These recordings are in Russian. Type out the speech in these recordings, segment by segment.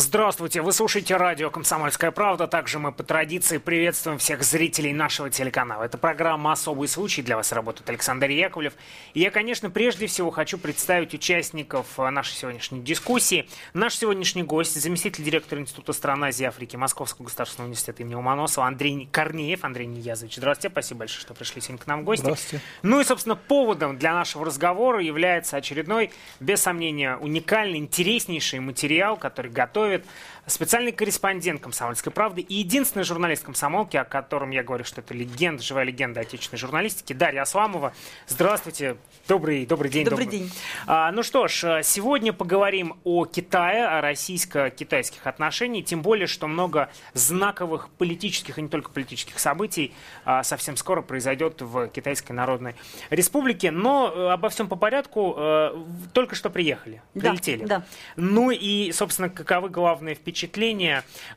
Здравствуйте, вы слушаете радио «Комсомольская правда». Также мы по традиции приветствуем всех зрителей нашего телеканала. Это программа «Особый случай». Для вас работает Александр Яковлев. И я, конечно, прежде всего хочу представить участников э, нашей сегодняшней дискуссии. Наш сегодняшний гость, заместитель директора Института стран Азии и Африки Московского государственного университета имени Ломоносова Андрей Корнеев. Андрей Ниязович, здравствуйте, спасибо большое, что пришли сегодня к нам в гости. Здравствуйте. Ну и, собственно, поводом для нашего разговора является очередной, без сомнения, уникальный, интереснейший материал, который готовит готовит специальный корреспондент «Комсомольской правды» и единственный журналист «Комсомолки», о котором я говорю, что это легенда, живая легенда отечественной журналистики, Дарья Асламова. Здравствуйте, добрый, добрый день. Добрый, добрый. день. А, ну что ж, сегодня поговорим о Китае, о российско-китайских отношениях, тем более, что много знаковых политических и не только политических событий а, совсем скоро произойдет в Китайской Народной Республике. Но э, обо всем по порядку. А, только что приехали, прилетели. Да, да. Ну и, собственно, каковы главные впечатления.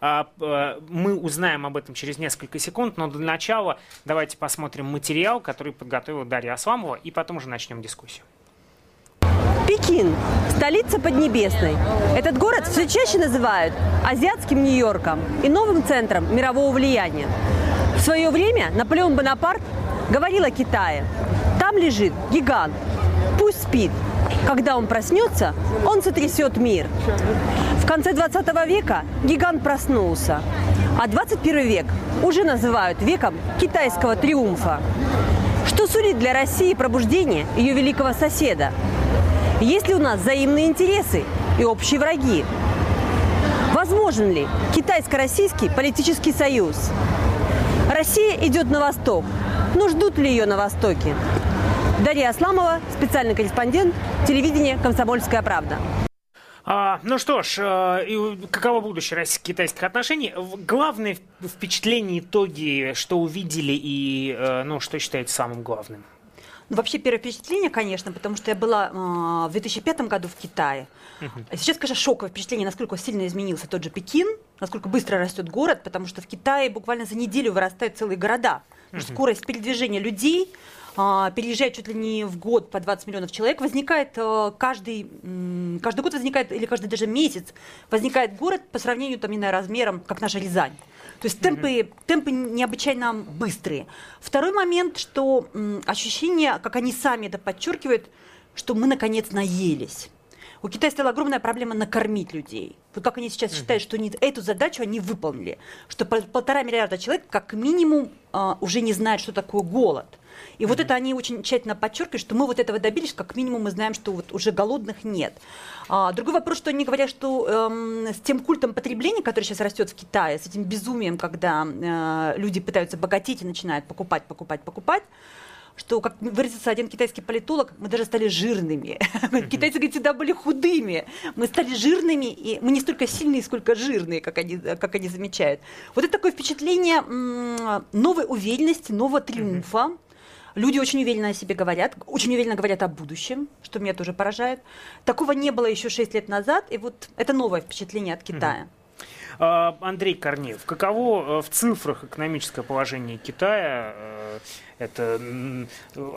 А, а, мы узнаем об этом через несколько секунд, но для начала давайте посмотрим материал, который подготовила Дарья Асламова, и потом уже начнем дискуссию. Пекин – столица Поднебесной. Этот город все чаще называют азиатским Нью-Йорком и новым центром мирового влияния. В свое время Наполеон Бонапарт говорил о Китае. Там лежит гигант. Пусть спит. Когда он проснется, он сотрясет мир. В конце 20 века гигант проснулся, а 21 век уже называют веком китайского триумфа. Что сулит для России пробуждение ее великого соседа? Есть ли у нас взаимные интересы и общие враги? Возможен ли китайско-российский политический союз? Россия идет на восток, но ждут ли ее на востоке? Дарья Асламова, специальный корреспондент, телевидение «Комсомольская правда». А, ну что ж, э, каково будущее российско-китайских отношений? Главное впечатление, итоги, что увидели и э, ну, что считаете самым главным? Ну, вообще, первое впечатление, конечно, потому что я была э, в 2005 году в Китае. Uh-huh. Сейчас, конечно, шоковое впечатление, насколько сильно изменился тот же Пекин, насколько быстро растет город, потому что в Китае буквально за неделю вырастают целые города. Uh-huh. Скорость передвижения людей а, переезжает чуть ли не в год по 20 миллионов человек, возникает э, каждый, каждый год возникает, или каждый даже месяц, возникает город по сравнению, там, не знаю, размером, как наша Рязань. То есть темпы, mm-hmm. темпы необычайно быстрые. Второй момент, что ощущение, как они сами это подчеркивают, что мы наконец наелись. У Китая стала огромная проблема накормить людей. Вот как они сейчас считают, что они, эту задачу они выполнили, что полтора миллиарда человек как минимум а, уже не знают, что такое голод. И вот это они очень тщательно подчеркивают, что мы вот этого добились, как минимум мы знаем, что вот уже голодных нет. А, другой вопрос, что они говорят, что эм, с тем культом потребления, который сейчас растет в Китае, с этим безумием, когда э, люди пытаются богатеть и начинают покупать, покупать, покупать, что, как выразился один китайский политолог, мы даже стали жирными. Китайцы, говорят, всегда были худыми. Мы стали жирными, и мы не столько сильные, сколько жирные, как они, как они замечают. Вот это такое впечатление новой уверенности, нового триумфа. Люди очень уверенно о себе говорят, очень уверенно говорят о будущем, что меня тоже поражает. Такого не было еще 6 лет назад, и вот это новое впечатление от Китая. А, Андрей Корнеев, каково э, в цифрах экономическое положение Китая? Это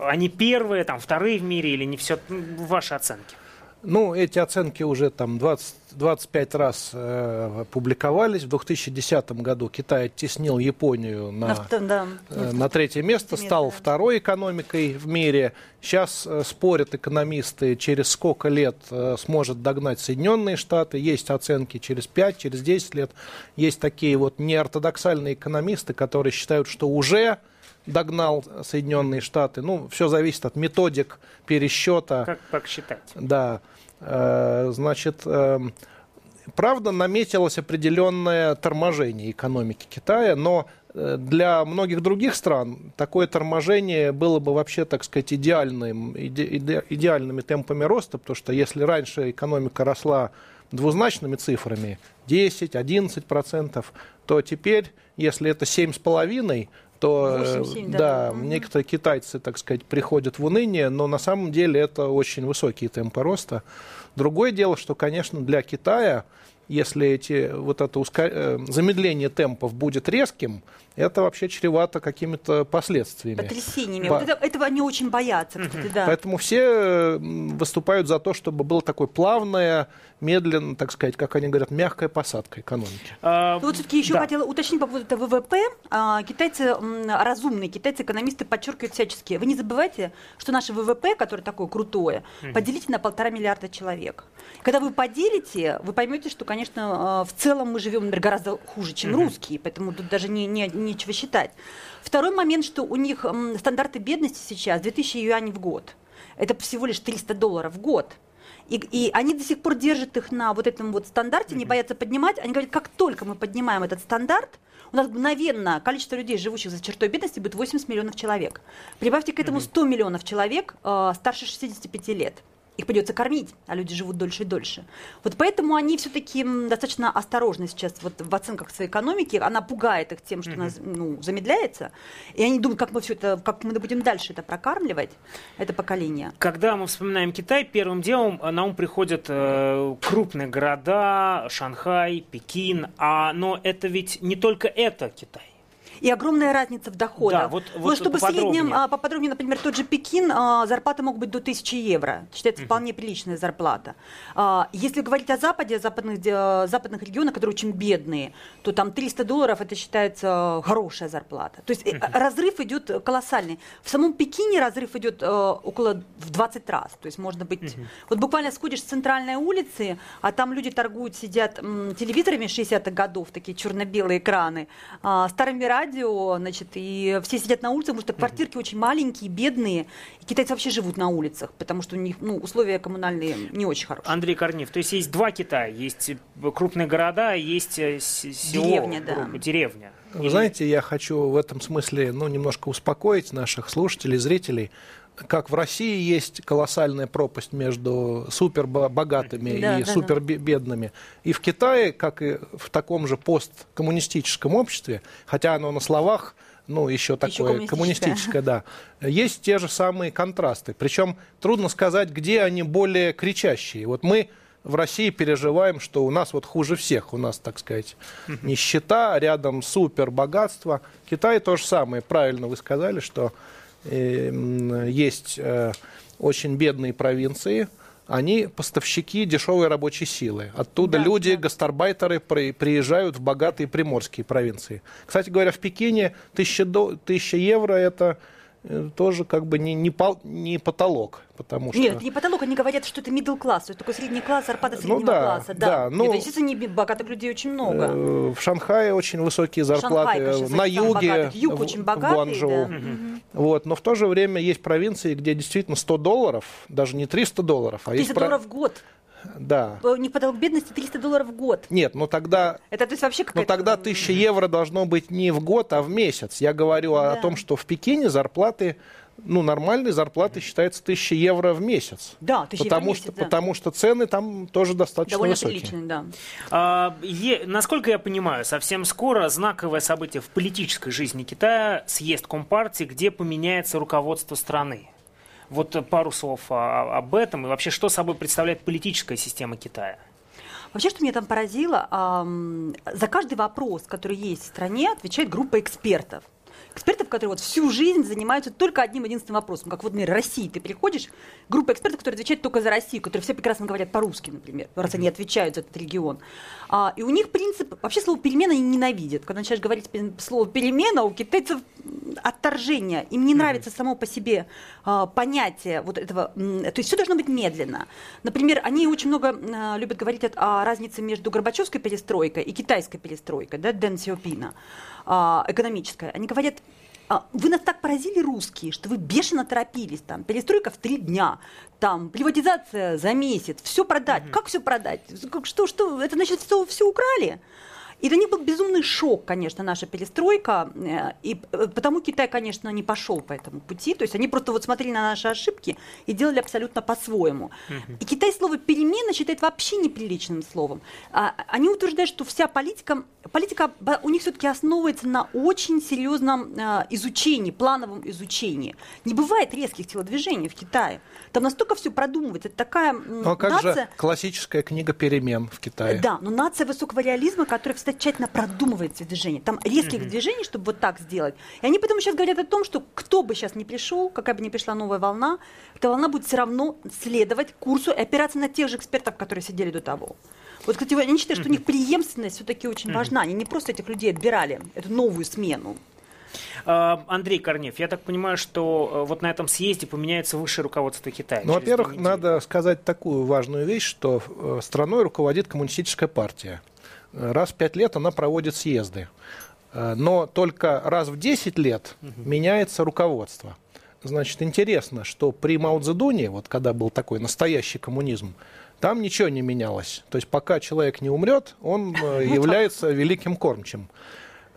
они первые, там вторые в мире или не все? Ваши оценки? Ну, эти оценки уже там 20, 25 раз э, публиковались. В 2010 году Китай оттеснил Японию на, на, да, э, на третье место, стал да. второй экономикой в мире. Сейчас э, спорят экономисты, через сколько лет э, сможет догнать Соединенные Штаты. Есть оценки через 5, через 10 лет. Есть такие вот неортодоксальные экономисты, которые считают, что уже догнал Соединенные Штаты. Ну, все зависит от методик пересчета. Как, как считать? Да. Э, значит, э, правда, наметилось определенное торможение экономики Китая, но э, для многих других стран такое торможение было бы вообще, так сказать, идеальным, иде, идеальными темпами роста, потому что если раньше экономика росла двузначными цифрами, 10-11%, то теперь, если это 7,5%, то 8, да, да, угу. некоторые китайцы, так сказать, приходят в уныние, но на самом деле это очень высокие темпы роста. Другое дело, что, конечно, для Китая, если эти, вот это ускор... Э, замедление темпов будет резким, это вообще чревато какими-то последствиями. Потрясениями. По- Вот это- этого они очень боятся, кстати, да. Поэтому все выступают за то, чтобы было такое плавное, медленно, так сказать, как они говорят, мягкая посадка экономики. А, Ну, вот все-таки еще да. хотела уточнить по поводу этого ВВП. А, Китайцы разумные, китайцы-экономисты подчеркивают всячески. Вы не забывайте, что наше ВВП, которое такое крутое, поделите на полтора миллиарда человек. Когда вы поделите, вы поймете, что, конечно, а, в целом мы живем, например, гораздо хуже, чем русские, поэтому тут даже не, не- нечего считать. Второй момент, что у них стандарты бедности сейчас 2000 юаней в год. Это всего лишь 300 долларов в год. И, и они до сих пор держат их на вот этом вот стандарте, не боятся поднимать. Они говорят, как только мы поднимаем этот стандарт, у нас мгновенно количество людей, живущих за чертой бедности, будет 80 миллионов человек. Прибавьте к этому 100 миллионов человек э, старше 65 лет. Их придется кормить, а люди живут дольше и дольше. Вот поэтому они все-таки достаточно осторожны сейчас вот в оценках своей экономики. Она пугает их тем, что она ну, замедляется. И они думают, как мы все это, как мы будем дальше это прокармливать, это поколение. Когда мы вспоминаем Китай, первым делом э, на ум приходят э, крупные города, Шанхай, Пекин, а, но это ведь не только это Китай. И огромная разница в доходах. Да, вот- Ну, вот чтобы в среднем, а, поподробнее, например, тот же Пекин, а, зарплаты могут быть до 1000 евро. Считается вполне приличная зарплата. А, Если говорить о Западе, о западных, западных регионах, которые очень бедные, то там 300 долларов это считается хорошая зарплата. То есть э, разрыв идет колоссальный. В самом Пекине разрыв идет э, около в 20 раз. То есть можно быть... Вот буквально сходишь с центральной улицы, а там люди торгуют, сидят телевизорами 60-х годов, такие черно-белые экраны, старыми радио, значит, и все сидят на улице, потому что квартирки очень маленькие, бедные. И китайцы вообще живут на улицах, потому что у них ну, условия коммунальные не очень хорошие. Андрей Корнев, то есть есть два Китая, есть э, крупные города, есть э, село, Деревня, да. деревня. Вы И- знаете, я хочу в этом смысле ну, немножко успокоить наших слушателей, зрителей. Как в России есть колоссальная пропасть между супербогатыми Да, и да, да. супербедными. И в Китае, как и в таком же посткоммунистическом обществе, хотя оно на словах ну, еще такое коммунистическое. коммунистическое, да, есть те же самые контрасты. Причем трудно сказать, где они более кричащие. Вот мы в России переживаем, что у нас вот хуже всех. У нас, так сказать, нищета, рядом супер богатство. Китай то же самое. Правильно вы сказали, что есть э, очень бедные провинции, они поставщики дешевой рабочей силы. Оттуда Да, люди, да. гастарбайтеры при- приезжают в богатые приморские провинции. Кстати говоря, в Пекине 1000, до- 1000 евро это тоже как бы не, не, пол- не потолок, потому что... Нет, это не потолок, они говорят, что это middle класс, то есть такой средний класс, зарплата среднего Ну да, класса. да, ну- Нет, естественно, не богатых людей очень много. Э, В Шанхае очень высокие зарплаты, Шанхай, конечно, на самый юге. Юг в- очень в богатый, Гуанчжоу. да. Мгм. Вот, но в то же время есть провинции, где действительно 100 долларов, даже не 300 долларов, а 300 есть... долларов в год. Да. У них потолок бедности 300 долларов в год. Нет, ну тогда, Это то есть вообще ну какая-то... тогда 1000 евро должно быть не в год, а в месяц. Я говорю о, о Да. том, что в Пекине зарплаты, ну нормальные зарплаты считаются 1000 евро в месяц. Да, 1000 евро в потому, месяц, что, да. потому что цены там тоже достаточно Довольно высокие. приличный, да. А, е- насколько я понимаю, совсем скоро знаковое событие в политической жизни Китая – съезд Компартии, где поменяется руководство страны. Вот пару слов об этом и вообще, что собой представляет политическая система Китая. Вообще, что меня там поразило, за каждый вопрос, который есть в стране, отвечает группа экспертов. Экспертов, которые вот всю жизнь занимаются только одним единственным вопросом. Как вот, например, России ты приходишь, группа экспертов, которые отвечают только за Россию, которые все прекрасно говорят по-русски, например, раз они отвечают за этот регион. А, и у них принцип, вообще слово перемена они ненавидят. Когда начинаешь говорить слово перемена, у китайцев отторжение. Им не нравится само по себе а, понятие вот этого. То есть все должно быть медленно. Например, они очень много а, любят говорить о разнице между Горбачевской перестройкой и китайской перестройкой, да, Дэн Сяопина, а, экономическая. Они говорят, а, вы нас так поразили, русские, что вы бешено торопились. Там, перестройка в три дня, там, приватизация за месяц, все продать. Как все продать? Что, что, это значит, все, все украли? И для них был безумный шок, конечно, наша перестройка. э, И э, потому Китай, конечно, не пошел по этому пути. То есть они просто вот смотрели на наши ошибки и делали абсолютно по-своему. И Китай слово перемена считает вообще неприличным словом. А, Они утверждают, что вся политика, политика у них все-таки основывается на очень серьезном э, изучении, плановом изучении. Не бывает резких телодвижений в Китае. Там настолько все продумывается. Это такая Ну а как нация... же классическая книга перемен в Китае? Да, но нация высокого реализма, которая всегда тщательно продумывает эти движения. Там резких mm-hmm. движений, чтобы вот так сделать. И они потом сейчас говорят о том, что кто бы сейчас не пришел, какая бы ни пришла новая волна, эта волна будет все равно следовать курсу и опираться на тех же экспертов, которые сидели до того. Вот, кстати, они считают, что у них преемственность все-таки очень важна. Они не просто этих людей отбирали, эту новую смену. А, Андрей Корнев, я так понимаю, что э, вот на этом съезде поменяется высшее руководство Китая. Ну, во-первых, надо сказать такую важную вещь, что э, страной руководит коммунистическая партия. Раз в пять лет она проводит съезды. Э, но только раз в 10 лет угу. меняется руководство. Значит, интересно, что при Мао Цзэдуне, вот когда был такой настоящий коммунизм, там ничего не менялось. То есть пока человек не умрет, он ну является великим кормчим.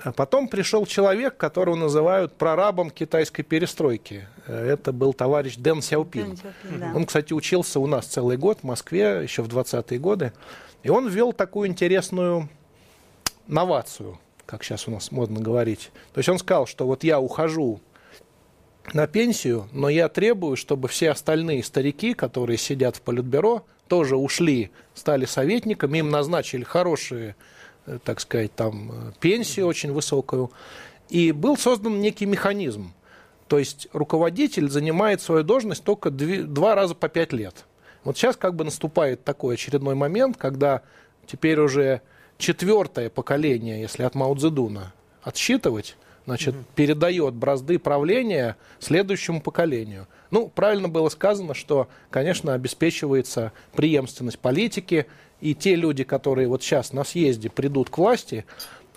А потом пришел человек, которого называют прорабом китайской перестройки. Это был товарищ Дэн Сяопин. Дэн Сяопин да. Он, кстати, учился у нас целый год в Москве, еще в 20-е годы. И он ввел такую интересную новацию, как сейчас у нас модно говорить. То есть он сказал, что вот я ухожу на пенсию, но я требую, чтобы все остальные старики, которые сидят в политбюро, тоже ушли, стали советниками, им назначили хорошие Э, так сказать, там, э, пенсию очень высокую. И был создан некий механизм. То есть руководитель занимает свою должность только два раза по пять лет. Вот сейчас как бы наступает такой очередной момент, когда теперь уже четвертое поколение, если от Мао Цзэдуна отсчитывать, значит, угу. передает бразды правления следующему поколению. Ну, правильно было сказано, что, конечно, обеспечивается преемственность политики, и те люди, которые вот сейчас на съезде придут к власти,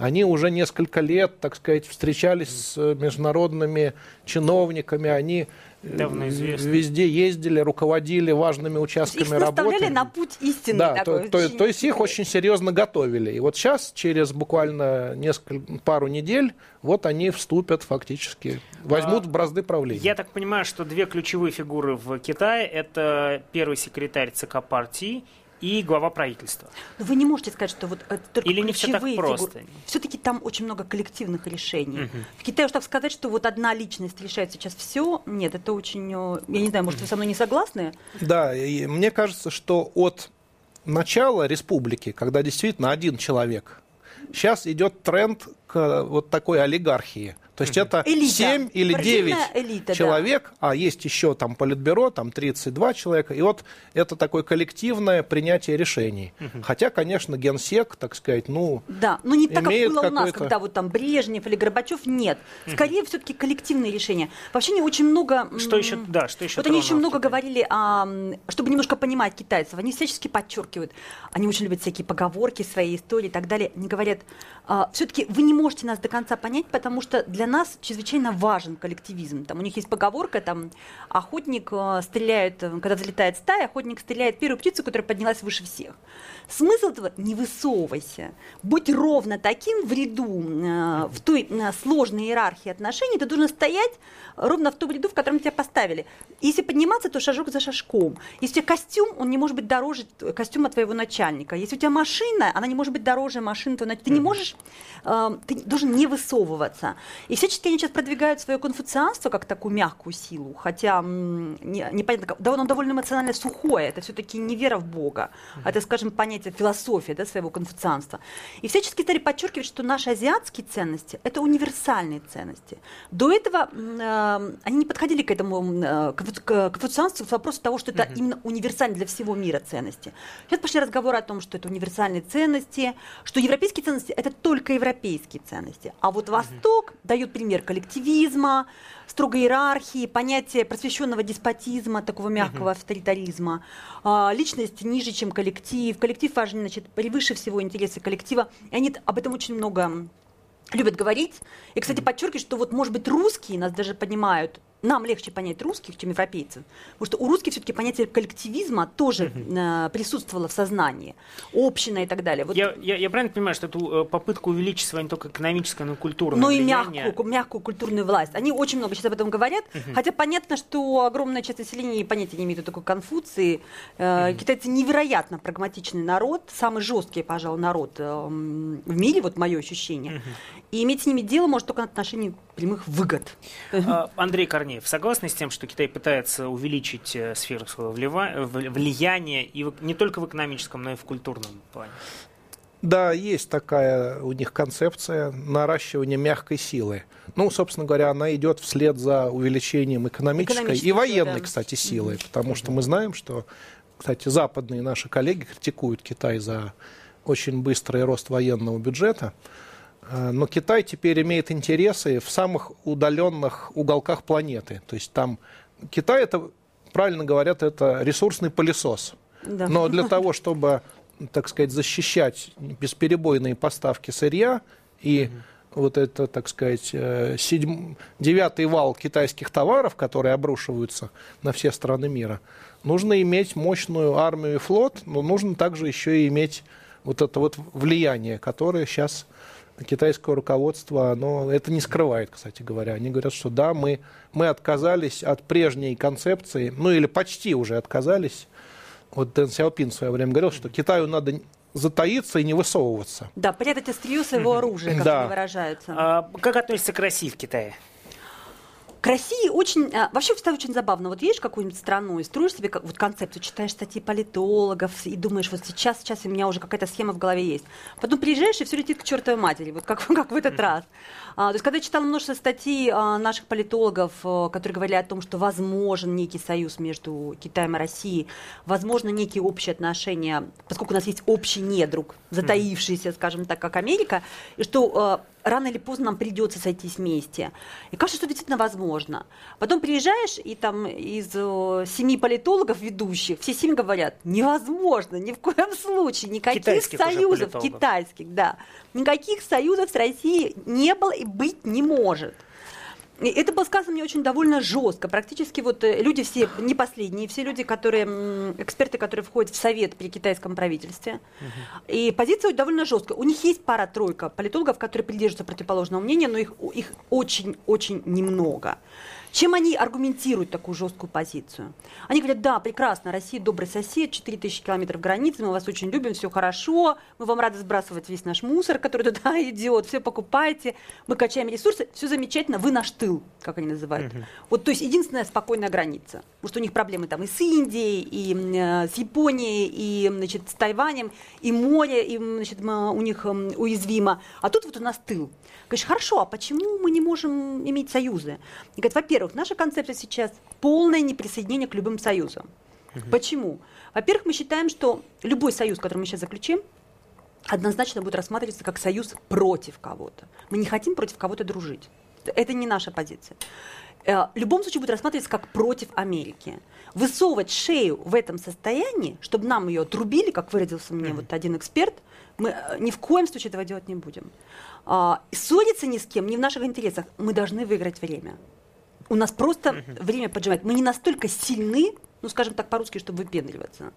они уже несколько лет, так сказать, встречались с международными чиновниками, они э, Давно везде ездили, руководили важными участками их работы. Их на путь истины. Да, такой, то, то, то есть их очень серьезно готовили. И вот сейчас, через буквально несколько, пару недель, вот они вступят фактически, возьмут а, бразды правления. Я так понимаю, что две ключевые фигуры в Китае – это первый секретарь ЦК партии и глава правительства. Но вы не можете сказать, что вот это только Или не все так просто? Все-таки там очень много коллективных решений. Угу. В Китае уж так сказать, что вот одна личность решает сейчас все, нет, это очень... Э, я не знаю, может, вы со мной не согласны? Да, и мне кажется, что от начала республики, когда действительно один человек, сейчас идет тренд к вот такой олигархии – то есть это элита. 7 или 9 элита, человек, да. а есть еще там политбюро, там 32 человека, и вот это такое коллективное принятие решений. Угу. Хотя, конечно, генсек, так сказать, ну, Да, но не так, как было у нас, когда вот там Брежнев или Горбачев, нет. Скорее, угу. все-таки коллективные решения. Вообще не очень много... Что еще, да, что еще Вот они очень много говорили, а, чтобы немножко понимать китайцев, они всячески подчеркивают, они очень любят всякие поговорки, свои истории и так далее. Они говорят, а, все-таки вы не можете нас до конца понять, потому что для нас чрезвычайно важен коллективизм. Там у них есть поговорка, там охотник э, стреляет, э, когда залетает стая, охотник стреляет первую птицу, которая поднялась выше всех. Смысл этого – не высовывайся. Будь ровно таким в ряду, э, в той сложной иерархии отношений, ты должен стоять ровно в том ряду, в котором тебя поставили. Если подниматься, то шажок за шажком. Если у тебя костюм, он не может быть дороже костюма твоего начальника. Если у тебя машина, она не может быть дороже машины твоего начальника. Ты не можешь, ты должен не высовываться. И всячески они сейчас продвигают свое конфуцианство как такую мягкую силу, хотя не, непонятно, да, оно довольно эмоционально сухое, это все-таки не вера в Бога, а это, скажем, понятие философия да, своего конфуцианства. И всячески стали подчеркивать, что наши азиатские ценности – это универсальные ценности. До этого э, они не подходили к этому э, к конфуцианству с вопросом того, что это uh именно универсальные для всего мира ценности. Сейчас пошли разговоры о том, что это универсальные ценности, что европейские ценности – это только европейские ценности, а вот Восток дает пример коллективизма, строгой иерархии, понятие просвещенного деспотизма, такого мягкого авторитаризма, а, личность ниже, чем коллектив, коллектив важен, значит, превыше всего интересы коллектива. И они об этом очень много любят говорить. И, кстати, подчеркиваю, что вот, может быть, русские нас даже понимают нам легче понять русских, чем европейцев, потому что у русских все-таки понятие коллективизма тоже uh-huh. присутствовало в сознании, община и так далее. Вот. Я, я, я правильно понимаю, что эту э, попытку увеличивать не только экономическое, но и культурное Но и мягкую, мягкую культурную власть. Они очень много сейчас об этом говорят, uh-huh. хотя понятно, что огромная часть населения понятия не имеет о такой Конфуции. Uh-huh. Китайцы невероятно прагматичный народ, самый жесткий, пожалуй, народ в мире, вот мое ощущение. Uh-huh. И иметь с ними дело может только на отношении прямых выгод. А, Андрей Корнеев, согласны с тем, что Китай пытается увеличить э, сферу своего влияния и не только в экономическом, но и в культурном плане? Да, есть такая у них концепция наращивания мягкой силы. Ну, собственно говоря, она идет вслед за увеличением экономической, экономической и военной, да. кстати, силы, потому что мы знаем, что, кстати, западные наши коллеги критикуют Китай за очень быстрый рост военного бюджета. Э, но Китай теперь имеет интересы в самых удаленных уголках планеты. То есть там Китай, это, правильно говорят, это ресурсный пылесос. Да. Но для того, чтобы, так сказать, защищать бесперебойные поставки сырья и угу. вот это, так сказать, э, седьм... девятый вал китайских товаров, которые обрушиваются на все страны мира, нужно иметь мощную армию и флот, но нужно также еще и иметь вот это вот влияние, которое сейчас китайское руководство, оно это не скрывает, кстати говоря. Они говорят, что да, мы, мы отказались от прежней концепции, ну или почти уже отказались. Вот Дэн Сяопин в свое время говорил, что Китаю надо затаиться и не высовываться. Да, прятать острие своего оружия, как да. они выражаются. А, как относится к России в Китае? К России очень... А, вообще, кстати, очень забавно. Вот едешь в какую-нибудь страну и строишь себе вот концепцию, читаешь статьи политологов и думаешь, вот сейчас, сейчас у меня уже какая-то схема в голове есть. Потом приезжаешь, и все летит к чертовой матери, вот как, как в этот раз. А, то есть, когда я читала множество статей а, наших политологов, а, которые говорили о том, что возможен некий союз между Китаем и Россией, возможно, некие общие отношения, поскольку у нас есть общий недруг, затаившийся, скажем так, как Америка, и что а, рано или поздно нам придется сойтись вместе. И кажется, что действительно возможно. Потом приезжаешь, и там из э, семи политологов ведущих, все семь говорят, невозможно, ни в коем случае, никаких китайских союзов, китайских, да, никаких союзов с Россией не было и быть не может. Это было сказано мне очень довольно жестко. Практически вот э, люди все, не последние, все люди, которые, эксперты, которые входят в совет при китайском правительстве. Угу. И позиция довольно жесткая. У них есть пара-тройка политологов, которые придерживаются противоположного мнения, но их, их очень-очень немного. Чем они аргументируют такую жесткую позицию? Они говорят, да, прекрасно, Россия добрый сосед, 4000 километров границы, мы вас очень любим, все хорошо, мы вам рады сбрасывать весь наш мусор, который туда идет, все покупайте, мы качаем ресурсы, все замечательно, вы наш тыл, как они называют. Угу. Вот, то есть единственная спокойная граница. Потому что у них проблемы там и с Индией, и э, с Японией, и значит, с Тайванем, и море, и значит, у них уязвимо. А тут вот у нас тыл. Говоришь, хорошо, а почему мы не можем иметь союзы? И говорят, во-первых, наша концепция сейчас полное неприсоединение к любым союзам. Угу. Почему? Во-первых, мы считаем, что любой союз, который мы сейчас заключим, однозначно будет рассматриваться как союз против кого-то. Мы не хотим против кого-то дружить. Это не наша позиция. Э, в любом случае будет рассматриваться как против Америки. Высовывать шею в этом состоянии, чтобы нам ее отрубили, как выразился мне mm-hmm. вот один эксперт, мы э, ни в коем случае этого делать не будем. А, ссориться ни с кем не в наших интересах. Мы должны выиграть время. У нас просто uh-huh. время поджимает. Мы не настолько сильны, ну, скажем так по-русски, чтобы выпендриваться.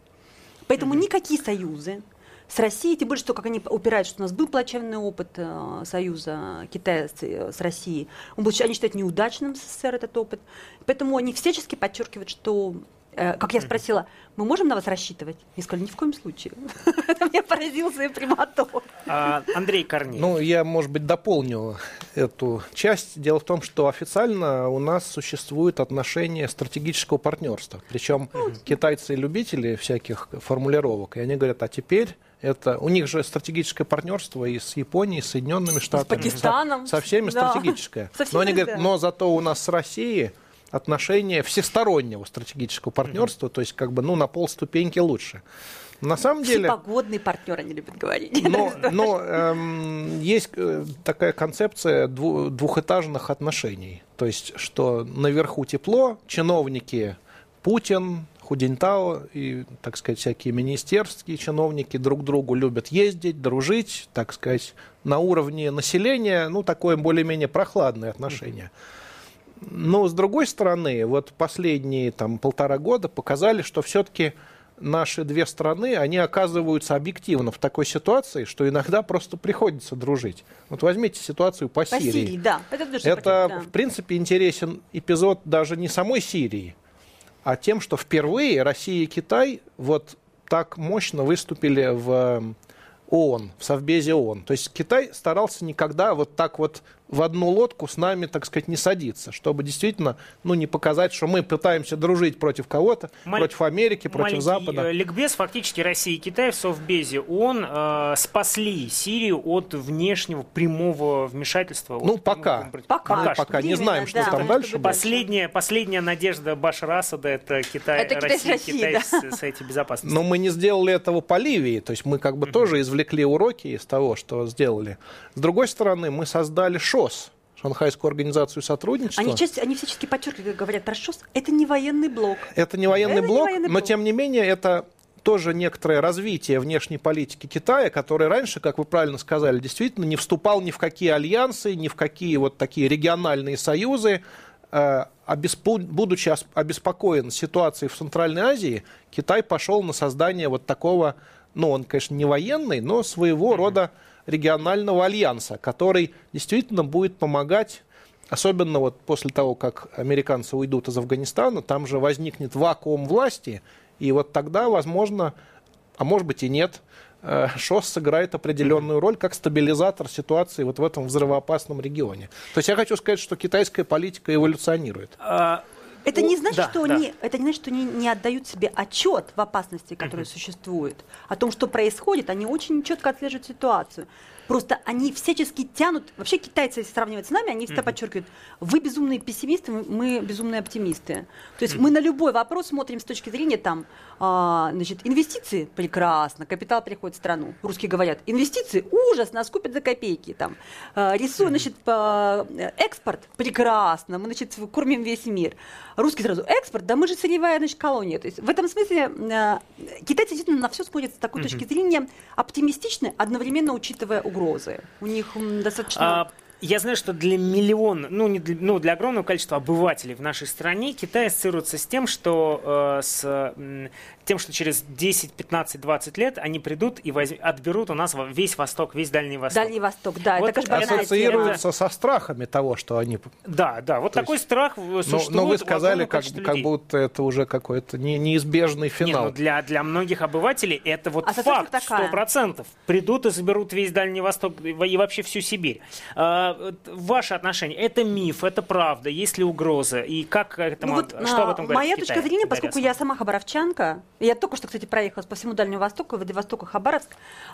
Поэтому uh-huh. никакие союзы с Россией, тем более, что как они упирают, что у нас был плачевный опыт э, союза Китая с, э, с Россией. Он был, они считают неудачным СССР этот опыт. Поэтому они всячески подчеркивают, что как я спросила, мы можем на вас рассчитывать? Я сказала, ни в коем случае. Это меня поразил своей прямотой. А, Андрей Корнеев. Ну, я, может быть, дополню эту часть. Дело в том, что официально у нас существует отношение стратегического партнерства. Причем китайцы любители всяких формулировок, и они говорят, а теперь это у них же стратегическое партнерство и с Японией, и с Соединенными Штатами. С Пакистаном. Со, со всеми да. стратегическое. Со всеми, но они говорят, но зато у нас с Россией отношения всестороннего стратегического партнерства, mm-hmm. то есть как бы ну на полступеньки лучше. На самом деле... Погодный партнер, они любят говорить. Но, но эм, есть э, такая концепция дву, двухэтажных отношений. То есть, что наверху тепло, чиновники Путин, Худинтао и, так сказать, всякие министерские чиновники друг другу любят ездить, дружить, так сказать, на уровне населения, ну, такое более-менее прохладное отношение. Mm-hmm. Но, с другой стороны, вот последние там, полтора года показали, что все-таки наши две страны, они оказываются объективно в такой ситуации, что иногда просто приходится дружить. Вот возьмите ситуацию по, по Сирии. Сирии да. Это, Это да. в принципе, интересен эпизод даже не самой Сирии, а тем, что впервые Россия и Китай вот так мощно выступили в ООН, в Совбезе ООН. То есть Китай старался никогда вот так вот в одну лодку с нами, так сказать, не садиться, чтобы действительно, ну, не показать, что мы пытаемся дружить против кого-то, Маль... против Америки, против Запада. Э, ликбез фактически Россия и Китай в Совбезе ООН э, спасли Сирию от внешнего прямого вмешательства. Ну, пока. Пока. Мы пока не знаем, что да, там дальше. Последняя, последняя надежда Башара Асада это Китай, это Россия, Россия, Китай да. с, с этой безопасностью. Но мы не сделали этого по Ливии, то есть мы как бы mm-hmm. тоже извлекли уроки из того, что сделали. С другой стороны, мы создали ШОС, Шанхайскую организацию сотрудничества. Они, часть, они всячески подчеркивают, говорят про ШОС, это не военный блок. Это не военный, это блок, не военный но блок. тем не менее это тоже некоторое развитие внешней политики Китая, который раньше, как вы правильно сказали, действительно не вступал ни в какие альянсы, ни в какие вот такие региональные союзы. Э, будучи обеспокоен ситуацией в Центральной Азии, Китай пошел на создание вот такого, ну, он, конечно, не военный, но своего рода регионального альянса, который действительно будет помогать Особенно вот после того, как американцы уйдут из Афганистана, там же возникнет вакуум власти, и вот тогда, возможно, а может быть и нет, э, ШОС сыграет определенную роль как стабилизатор ситуации вот в этом взрывоопасном регионе. То есть я хочу сказать, что китайская политика эволюционирует. А, это не значит, да, что да. они, это не значит, что они не отдают себе отчет в опасности, которая существует, о том, что происходит. Они очень четко отслеживают ситуацию. Просто они всячески тянут. Вообще китайцы, если сравнивать с нами, они всегда mm-hmm. подчеркивают: вы безумные пессимисты, мы безумные оптимисты. То есть mm-hmm. мы на любой вопрос смотрим с точки зрения там, а, значит, инвестиции прекрасно, капитал приходит в страну. Русские говорят: инвестиции ужас, нас купят за копейки. Там а, рисуют, значит, по, экспорт прекрасно, мы значит кормим весь мир. Русские сразу экспорт, да мы же сырьевая значит колония. То есть в этом смысле а, китайцы действительно на все смотрят с такой mm-hmm. точки зрения оптимистично, одновременно учитывая угрозы. У них достаточно... А, я знаю, что для миллиона, ну, не для, ну, для огромного количества обывателей в нашей стране Китай ассоциируется с тем, что э, с тем, что через 10, 15, 20 лет они придут и возьм... отберут у нас весь Восток, весь Дальний Восток. Дальний Восток, да. Вот это, конечно, ассоциируется со страхами того, что они... Да, да, вот То такой есть... страх существует. Но, но вы сказали, как, как будто это уже какой-то не, неизбежный финал. Не, ну для, для многих обывателей это вот а факт, сто процентов. Придут и заберут весь Дальний Восток и вообще всю Сибирь. А, ваши отношения, это миф, это правда, есть ли угроза? И как это, ну, вот, что об этом говорит Моя точка зрения, поскольку я сама хабаровчанка, я только что, кстати, проехала по всему Дальнему Востоку, Владивостоку, Хабаровск.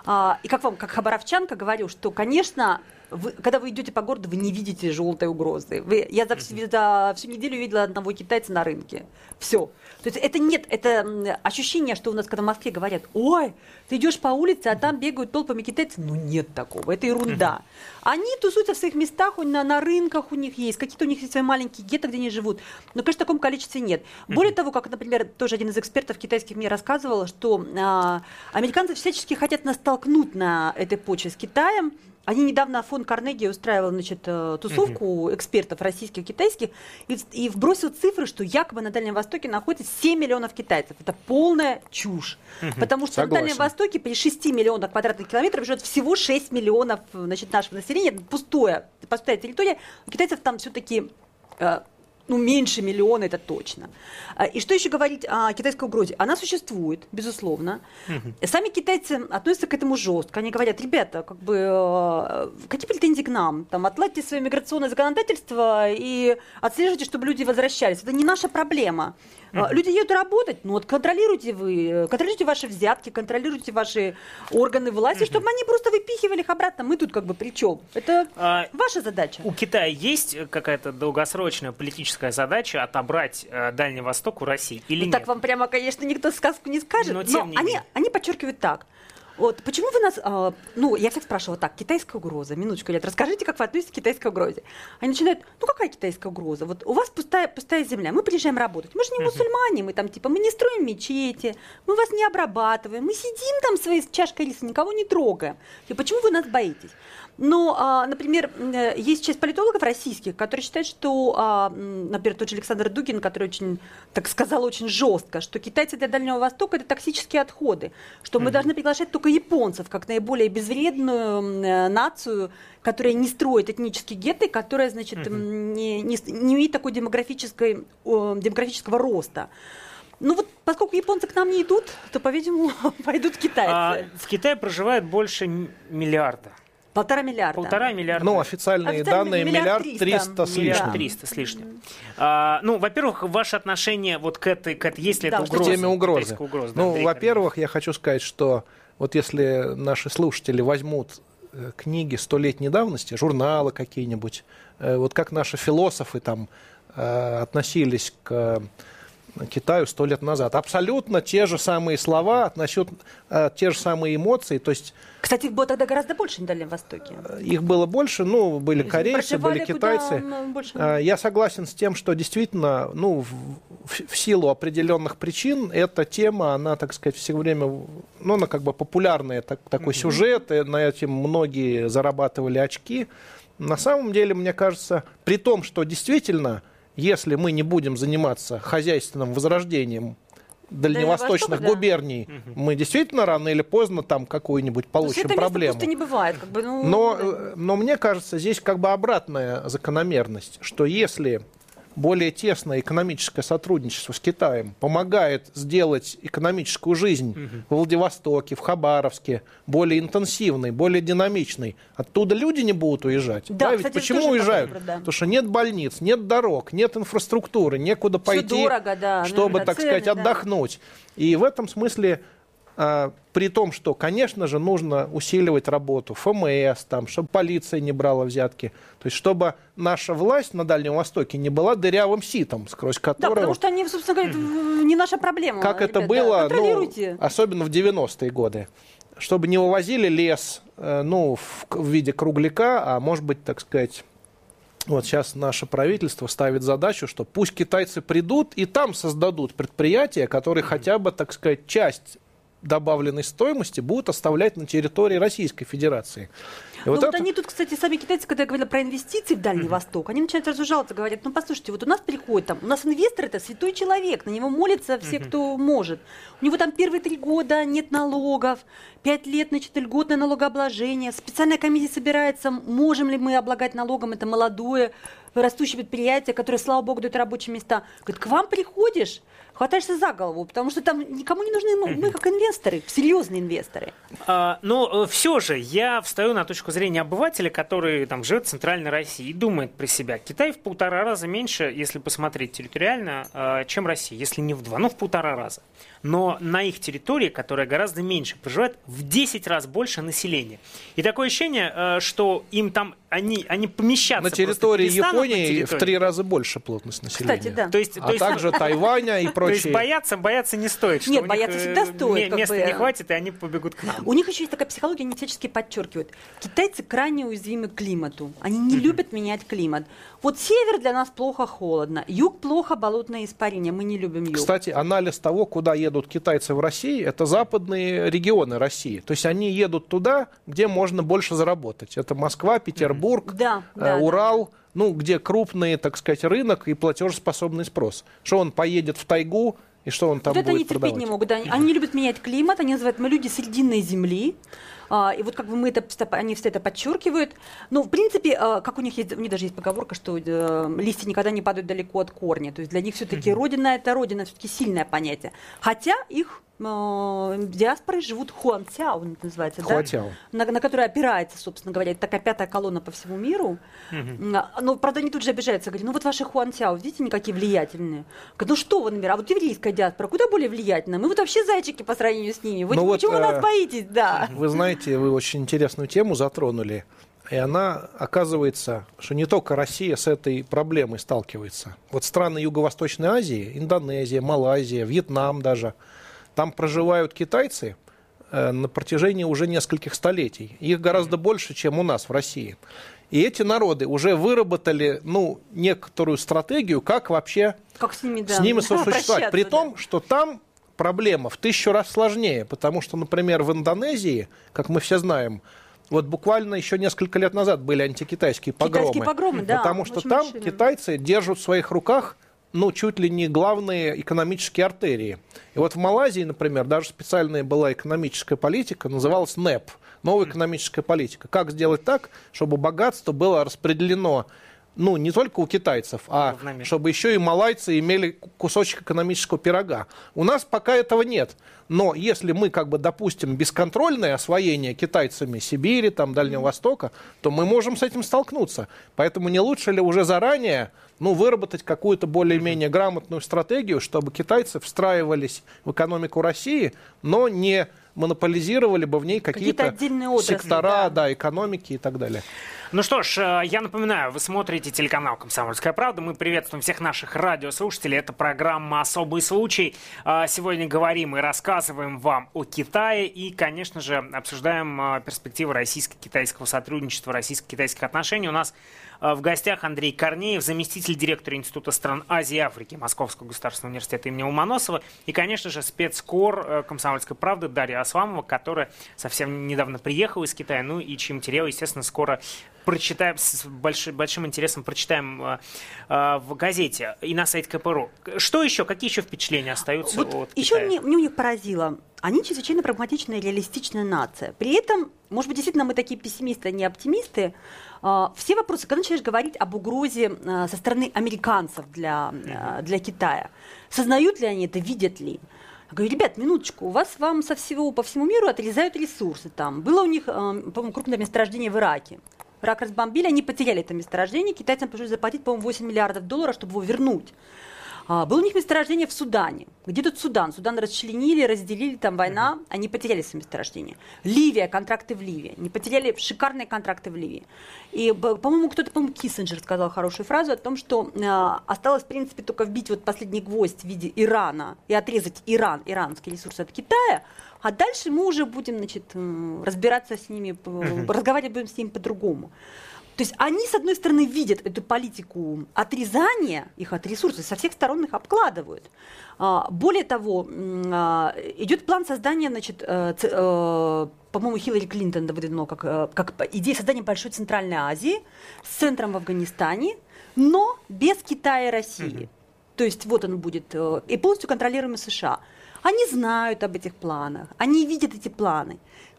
А, и как вам, как хабаровчанка, говорю, что, конечно, вы, когда вы идете по городу, вы не видите желтой угрозы. Вы, я за всю, за всю неделю видела одного китайца на рынке. Все. То есть это нет, это ощущение, что у нас, когда в Москве говорят, ой, ты идешь по улице, а там бегают толпами китайцев. Ну нет такого, это ерунда. Они тусуются в своих местах, на, на рынках у них есть, какие-то у них есть свои маленькие гетто, где они живут. Но, конечно, в таком количестве нет. Более того, как, например, тоже один из экспертов китайских мне рассказывал, что а, американцы всячески хотят нас столкнуть на этой почве с Китаем, они недавно фонд Карнеги устраивал значит, э, тусовку uh-huh. экспертов российских и китайских и, и вбросил цифры, что якобы на Дальнем Востоке находится 7 миллионов китайцев. Это полная чушь. Uh-huh. Потому что Согласен. на Дальнем Востоке при 6 миллионах квадратных километров живет всего 6 миллионов значит, нашего населения. Это пустое, пустая территория. У китайцев там все-таки э, ну, меньше миллиона, это точно. А, и что еще говорить о китайской угрозе? Она существует, безусловно. Угу. Сами китайцы относятся к этому жестко. Они говорят, ребята, как бы, э, какие претензии к нам? Там, отладьте свое миграционное законодательство и отслеживайте, чтобы люди возвращались. Это не наша проблема. Mm-hmm. Люди едут работать, ну вот контролируйте вы, контролируйте ваши взятки, контролируйте ваши органы власти, mm-hmm. чтобы они просто выпихивали их обратно. Мы тут как бы при чем? Это а, ваша задача. У Китая есть какая-то долгосрочная политическая задача отобрать э, Дальний Восток у России или ну, нет? Так вам прямо, конечно, никто сказку не скажет, но, но они, они подчеркивают так – вот почему вы нас, э, ну, я всех спрашивала так, китайская угроза, минуточку, лет, расскажите, как вы относитесь к китайской угрозе. Они начинают, ну, какая китайская угроза? Вот у вас пустая, пустая земля, мы приезжаем работать, мы же не мусульмане, мы там, типа, мы не строим мечети, мы вас не обрабатываем, мы сидим там своей чашкой риса, никого не трогаем. И почему вы нас боитесь? Но, а, например, э, есть часть политологов российских, которые считают, что, а, например, тот же Александр Дугин, который очень, так сказал, очень жестко, что китайцы для Дальнего Востока это токсические отходы, что мы должны приглашать только японцев как наиболее безвредную э, нацию, которая не строит этнические гетты, которая, значит, не, не, не имеет такой демографической, демографического роста. Ну вот, поскольку японцы к нам не идут, то, по-видимому, пойдут китайцы. А, в Китае проживает больше миллиарда Полтора миллиарда. Полтора миллиарда. Ну, официальные Официально данные миллиард миллиард триста. с Миллиард лишним. триста с лишним. А, ну, во-первых, ваше отношение вот к этой, к этой есть ли Да, это угроза? теме угрозы. угроза, да, ну, Андрей во-первых, я хочу сказать, что вот если наши слушатели возьмут э, книги столетней давности, журналы какие-нибудь, э, вот как наши философы там э, относились к Китаю сто лет назад. Абсолютно те же самые слова, относят, э, те же самые эмоции. То есть Кстати, их было тогда гораздо больше на Дальнем Востоке. э, их было больше, ну, были корейцы, были китайцы. ну, больше. А, Я согласен с тем, что действительно, ну, в, в- силу определенных причин эта тема, она, так сказать, все время, ну, она как бы популярная, так- такой сюжет, и на этом многие зарабатывали очки. На самом деле, мне кажется, при том, что действительно, если мы не будем заниматься хозяйственным возрождением дальневосточных Востока, да. губерний, мы действительно рано или поздно там какую-нибудь получим это проблему. пусто не бывает. Как бы, ну, Но, да. э, но мне кажется, здесь как бы обратная закономерность, что если более тесное экономическое сотрудничество с Китаем помогает сделать экономическую жизнь в Владивостоке, в Хабаровске более интенсивной, более динамичной, оттуда люди не будут уезжать. Да, ведь кстати, почему уезжают? вопрос, да. Потому что нет больниц, нет дорог, нет инфраструктуры, некуда Всё пойти, дорого, да, чтобы, наверное, так сказать, да. отдохнуть. И в этом смысле при том, что, конечно же, нужно усиливать работу ФМС, там, чтобы полиция не брала взятки. То есть, чтобы наша власть на Дальнем Востоке не была дырявым ситом, сквозь Да, которого... потому что они, собственно говоря, не наша проблема. как это ребят, да. было, ну, Контролируйте. особенно в 90-е годы. Чтобы не вывозили лес э, ну, в, в виде кругляка, а может быть, так сказать, вот сейчас наше правительство ставит задачу, что пусть китайцы придут и там создадут предприятия, которые хотя бы, так сказать, часть добавленной стоимости будут оставлять на территории Российской Федерации. И Ну вот вот это- они тут, кстати, сами китайцы, когда говорили про инвестиции в Дальний Восток, они начинают разужаться, говорят, ну послушайте, вот у нас приходит там, у нас инвестор это святой человек, на него молятся все, кто может. У него там первые три года нет налогов, пять лет, значит, льготное налогообложение, специальная комиссия собирается, можем ли мы облагать налогом это молодое, растущее предприятие, которое, слава богу, дает рабочие места. Говорит, к вам приходишь, хватаешься за голову, потому что там никому не нужны мы, мы как инвесторы, серьезные инвесторы. А, но все же я встаю на точку зрения обывателя, который там живет в Центральной России и думает про себя. Китай в полтора раза меньше, если посмотреть территориально, а, чем Россия, если не в два, ну в полтора раза. Но на их территории, которая гораздо меньше, проживает в 10 раз больше населения. И такое ощущение, а, что им там они, они помещаться на территории перестанут на Японии в территории. три раза больше плотность населения. Кстати, да. То есть, А то есть- также Тайваня и То прочие. есть бояться, бояться не стоит. Что Нет, бояться э, всегда стоит, Места бы. не хватит, и они побегут к нам. У них еще есть такая психология, они всячески подчеркивают. Китайцы крайне уязвимы к климату. Они не любят менять климат. Вот север для нас плохо холодно, юг плохо болотное испарение. Мы не любим юг. Кстати, анализ того, куда едут китайцы в России, это западные регионы России. То есть они едут туда, где можно больше заработать. Это Москва, Петербург, Да, э, да, Урал, ну, где крупный, так сказать, рынок и платежеспособный спрос. Что он поедет в тайгу и что он там вот это они будет терпеть продавать? не могут. Они, они не любят менять климат, они называют мы люди срединной земли. А, и вот как бы мы это, они все это подчеркивают. Но, в принципе, а, как у них есть, у них даже есть поговорка, что э, листья никогда не падают далеко от корня. То есть для них все-таки родина это родина, все-таки сильное понятие. Хотя их э, диаспоры живут хуанцяо, это называется, Хуатяо. да? На, на которой опирается, собственно говоря, это такая пятая колонна по всему миру. А, Но, правда, они тут же обижаются, говорят, ну вот ваши хуанцяо, видите, никакие влиятельные. Говорят, ну что вы, например, а вот еврейская диаспора куда более влиятельная? Мы вот вообще зайчики по сравнению с ними. Вы, Ну вот, почему вы э, нас боитесь? Да. Вы знаете, вы очень интересную тему затронули. И она, оказывается, что не только Россия с этой проблемой сталкивается. Вот страны Юго-Восточной Азии, Индонезия, Малайзия, Вьетнам даже, там проживают китайцы э, на протяжении уже нескольких столетий. Их гораздо больше, чем у нас в России. И эти народы уже выработали ну, некоторую стратегию, как вообще Как с ними, да. с ними сосуществовать. При да. том, что там проблема в тысячу раз сложнее, потому что, например, в Индонезии, как мы все знаем, вот буквально еще несколько лет назад были антикитайские погромы. Китайские погромы, да, Потому что там большие. китайцы держат в своих руках ну, чуть ли не главные экономические артерии. И вот в Малайзии, например, даже специальная была экономическая политика, называлась НЭП, новая экономическая политика. Как сделать так, чтобы богатство было распределено ну, не только у китайцев, а Равномерно. чтобы еще и малайцы имели кусочек экономического пирога. У нас пока этого нет. Но если мы как бы допустим бесконтрольное освоение китайцами Сибири, там, Дальнего Востока, то мы можем с этим столкнуться. Поэтому не лучше ли уже заранее ну, выработать какую-то более-менее грамотную стратегию, чтобы китайцы встраивались в экономику России, но не монополизировали бы в ней какие-то, какие сектора да. Да, экономики и так далее. Ну что ж, э, я напоминаю, вы смотрите телеканал «Комсомольская правда». Мы приветствуем всех наших радиослушателей. Это программа «Особый случай». А, сегодня говорим и рассказываем вам о Китае и, конечно же, обсуждаем э, перспективы российско-китайского сотрудничества, российско-китайских отношений. У нас э, в гостях Андрей Корнеев, заместитель директора Института стран Азии и Африки Московского государственного университета имени Уманосова. И, конечно же, спецкор «Комсомольской правды» Дарья Асламова, которая совсем недавно приехала из Китая, ну и чьи материалы, естественно, скоро прочитаем, с большим, большим интересом прочитаем э, э, в газете и на сайте КПРУ. Что еще? Какие еще впечатления остаются вот от Еще Китая? мне, мне у них поразило. Они чрезвычайно прагматичная, реалистичная нация. При этом, может быть, действительно мы такие пессимисты, а не оптимисты. Э, все вопросы, когда начинаешь говорить об угрозе э, со стороны американцев для, э, для Китая, сознают ли они это, видят ли? Я говорю, ребят, минуточку, у вас вам со всего по всему миру отрезают ресурсы там. Было у них, по-моему, крупное месторождение в Ираке. Рак разбомбили, они потеряли это месторождение. Китайцам пришлось заплатить, по-моему, 8 миллиардов долларов, чтобы его вернуть. А, было у них месторождение в Судане. Где тут Судан? Судан расчленили, разделили, там война, mm-hmm. они потеряли свои месторождения. Ливия, контракты в Ливии. Они потеряли шикарные контракты в Ливии. И, по-моему, кто-то, по-моему, Киссинджер сказал хорошую фразу о том, что э, осталось, в принципе, только вбить вот последний гвоздь в виде Ирана и отрезать Иран, иранские ресурсы от Китая, а дальше мы уже будем, значит, разбираться с ними, mm-hmm. разговаривать будем с ними по-другому. То есть они, с одной стороны, видят эту политику отрезания их от ресурсов, со всех сторон их обкладывают. А, более того, а, идет план создания, значит, э, э, по-моему, Хиллари Клинтон выдвинула как, э, как идея создания большой Центральной Азии с центром в Афганистане, но без Китая и России. Угу. То есть вот он будет и полностью контролируемый США. Они знают об этих планах, они видят эти планы.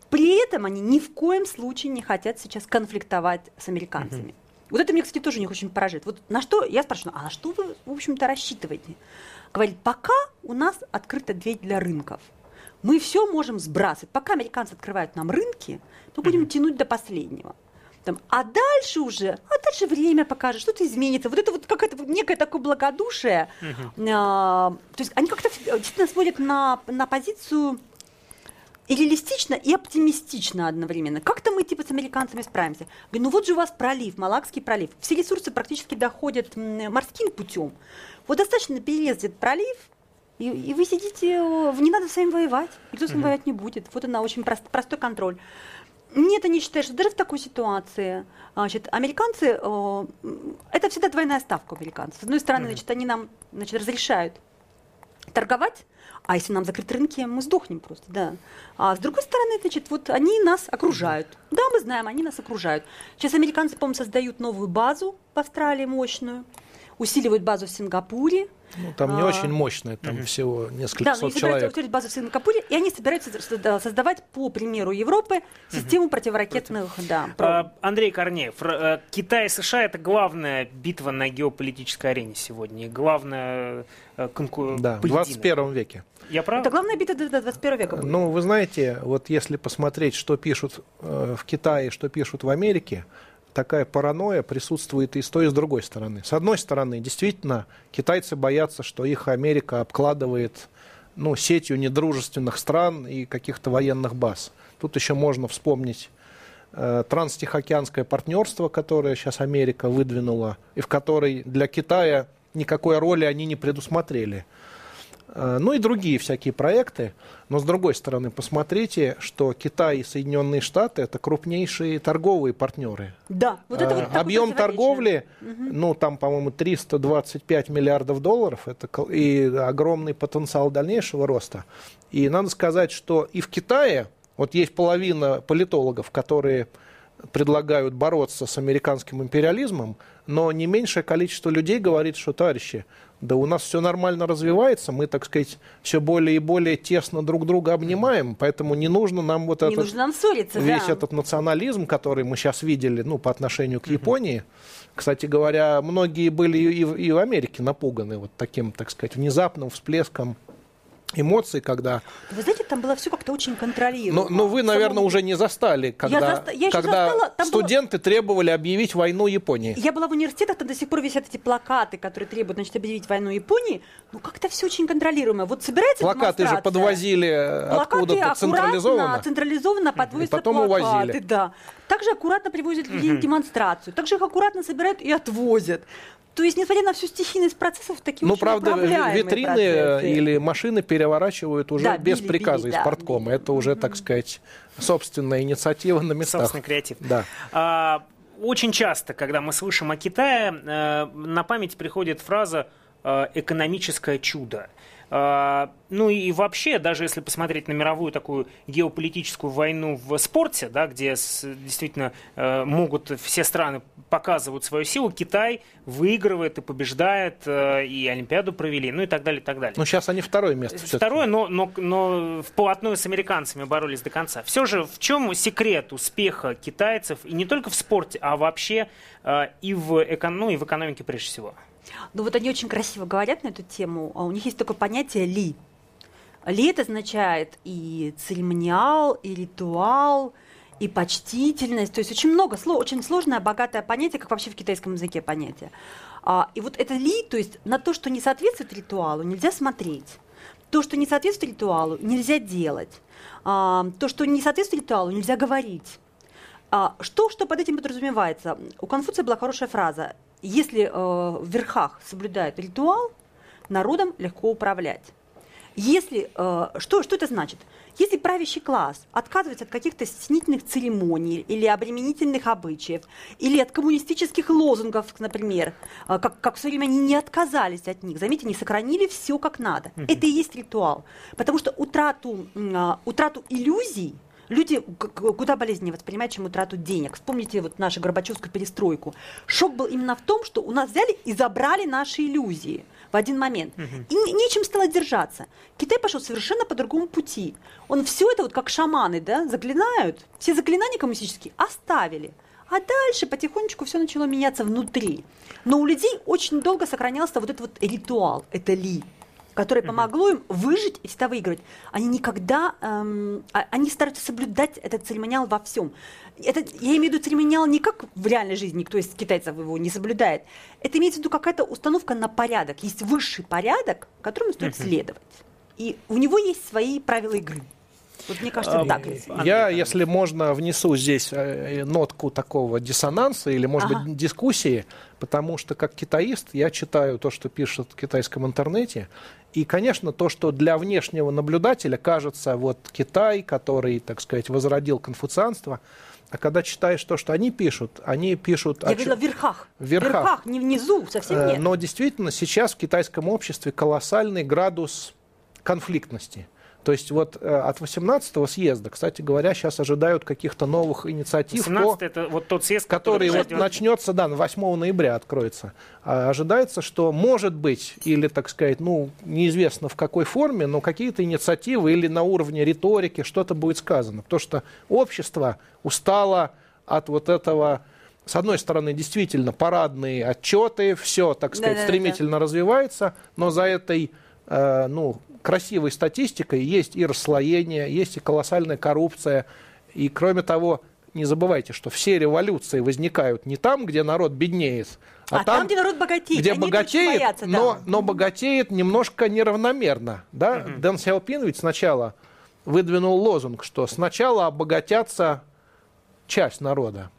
При этом они ни в коем случае не хотят сейчас конфликтовать с американцами. Uh-huh. Вот это мне, кстати, тоже них очень поражает. Вот на что, я спрашиваю, а на что вы, в общем-то, рассчитываете? Говорит, пока у нас открыта дверь для рынков. Мы все можем сбрасывать. Пока американцы открывают нам рынки, мы будем uh-huh. тянуть до последнего. Там, а дальше уже, а дальше время покажет, что-то изменится. Вот это вот какое-то некое такое благодушие. Uh-huh. А, то есть они как-то действительно смотрят на, на позицию и реалистично, и оптимистично одновременно. Как-то мы типа с американцами справимся. Говорю, ну вот же у вас пролив, Малакский пролив. Все ресурсы практически доходят морским путем. Вот достаточно перерезать пролив, и, и вы сидите, не надо с вами воевать, никто с вами uh-huh. воевать не будет. Вот она очень прост, простой контроль. Нет, они считают, что даже в такой ситуации значит, американцы, это всегда двойная ставка американцев. С одной стороны, значит, они нам значит, разрешают торговать, а если нам закрыть рынки, мы сдохнем просто, да. А с другой стороны, значит, вот они нас окружают. Да, мы знаем, они нас окружают. Сейчас американцы, по-моему, создают новую базу в Австралии мощную, усиливают базу в Сингапуре, ну, там не а, очень мощная, там угу. всего несколько да, сот человек. Да, базу в Сингапуре, и они собираются создавать, по примеру Европы, систему угу. противоракетных... Против. Да, а, Андрей Корнеев, э, Китай и США – это главная битва на геополитической арене сегодня, и главная э, конкуренция. Да, в 21 веке. Я прав? Это главная битва до 21 века. Будет. Ну, вы знаете, вот если посмотреть, что пишут э, в Китае, что пишут в Америке, такая паранойя присутствует и с той, и с другой стороны. С одной стороны, действительно, китайцы боятся, что их Америка обкладывает ну, сетью недружественных стран и каких-то военных баз. Тут еще можно вспомнить э, транстихоокеанское партнерство, которое сейчас Америка выдвинула, и в которой для Китая никакой роли они не предусмотрели. Э, ну и другие всякие проекты. Но с другой стороны, посмотрите, что Китай и Соединенные Штаты это крупнейшие торговые партнеры. Да, вот это вот э, Объем торговли, угу. ну там, по-моему, 325 миллиардов долларов, это и огромный потенциал дальнейшего роста. И надо сказать, что и в Китае, вот есть половина политологов, которые предлагают бороться с американским империализмом, но не меньшее количество людей говорит, что, товарищи, да у нас все нормально развивается, мы, так сказать, все более и более тесно друг друга обнимаем, поэтому не нужно нам вот не этот, нужно нам ссориться, весь да. этот национализм, который мы сейчас видели, ну, по отношению к Японии. Кстати говоря, многие были и в, и в Америке напуганы вот таким, так сказать, внезапным всплеском эмоций, когда... Вы знаете, там было все как-то очень контролируемо. Но, но вы, наверное, Самому... уже не застали, когда, я заста... я когда застала... студенты было... требовали объявить войну Японии. Я была в университетах, там до сих пор висят эти плакаты, которые требуют значит, объявить войну Японии. Ну, как-то все очень контролируемо. Вот собирается Плакаты же подвозили откуда-то централизованно. централизованно подвозят потом плакаты, увозили. да. Также аккуратно привозят людей на демонстрацию. Также их аккуратно собирают и отвозят. То есть, несмотря на всю стихийность процессов, такие Ну, правда, витрины процессы. или машины переворачивают уже Да, без били, приказа били, из да, порткома. Это уже, так сказать, собственная инициатива на местах. Собственный креатив. Да. А, очень часто, когда мы слышим о Китае, э, на память приходит фраза э, «экономическое чудо». А, ну и вообще, даже если посмотреть на мировую такую геополитическую войну в спорте, да, где действительно э, могут все страны показывать свою силу, Китай выигрывает и побеждает, э, и Олимпиаду провели, ну и так далее, и так далее. Ну сейчас они второе место. Второе, но, но, но вплотную с американцами боролись до конца. Все же в чем секрет успеха китайцев, и не только в спорте, а вообще э, и, в экон... ну, и в экономике прежде всего? Ну вот они очень красиво говорят на эту тему. А У них есть такое понятие «ли». Ли это означает и церемониал, и ритуал, и почтительность. То есть очень много, очень сложное, богатое понятие, как вообще в китайском языке понятие. А, и вот это ли, то есть на то, что не соответствует ритуалу, нельзя смотреть. То, что не соответствует ритуалу, нельзя делать. А, то, что не соответствует ритуалу, нельзя говорить. Что, что под этим подразумевается? У Конфуция была хорошая фраза. Если э, в верхах соблюдают ритуал, народом легко управлять. Если, э, что, что это значит? Если правящий класс отказывается от каких-то стеснительных церемоний или обременительных обычаев, или от коммунистических лозунгов, например, э, как, как в свое время они не отказались от них, заметьте, они сохранили все как надо. Mm-hmm. Это и есть ритуал. Потому что утрату, э, утрату иллюзий люди куда болезненнее воспринимают, чем утрату денег. Вспомните вот нашу Горбачевскую перестройку. Шок был именно в том, что у нас взяли и забрали наши иллюзии в один момент. Угу. И нечем стало держаться. Китай пошел совершенно по другому пути. Он все это вот как шаманы, да, заклинают. Все заклинания коммунистические оставили. А дальше потихонечку все начало меняться внутри. Но у людей очень долго сохранялся вот этот вот ритуал, это ли которое помогло им выжить и всегда выигрывать. Они никогда, эм, а, они стараются соблюдать этот церемониал во всем. Это, я имею в виду церемониал не как в реальной жизни, никто из китайцев его не соблюдает. Это имеется в виду какая-то установка на порядок. Есть высший порядок, которому стоит следовать. И у него есть свои правила игры. Вот мне кажется, а, так. Я, если можно, внесу здесь э, нотку такого диссонанса или, может ага. быть, дискуссии, потому что как китаист я читаю то, что пишут в китайском интернете, и, конечно, то, что для внешнего наблюдателя кажется, вот Китай, который, так сказать, возродил конфуцианство, а когда читаешь то, что они пишут, они пишут... Я видела в верхах. В верхах. верхах, не внизу, совсем э, нет. Но действительно сейчас в китайском обществе колоссальный градус конфликтности. То есть вот э, от 18-го съезда, кстати говоря, сейчас ожидают каких-то новых инициатив. 18 по, это вот тот съезд, который, который вот начнется, да, 8 ноября откроется. А ожидается, что может быть, или, так сказать, ну, неизвестно в какой форме, но какие-то инициативы или на уровне риторики что-то будет сказано. Потому что общество устало от вот этого с одной стороны, действительно, парадные отчеты, все, так сказать, да, стремительно да, да. развивается, но за этой, э, ну, красивой статистикой есть и расслоение, есть и колоссальная коррупция. И кроме того, не забывайте, что все революции возникают не там, где народ беднеет, а, а там, там, где народ богатеет. Где богатеет, боятся, но, да. но богатеет немножко неравномерно. Да? Угу. Дэн Сяопин ведь сначала выдвинул лозунг, что сначала обогатятся часть народа,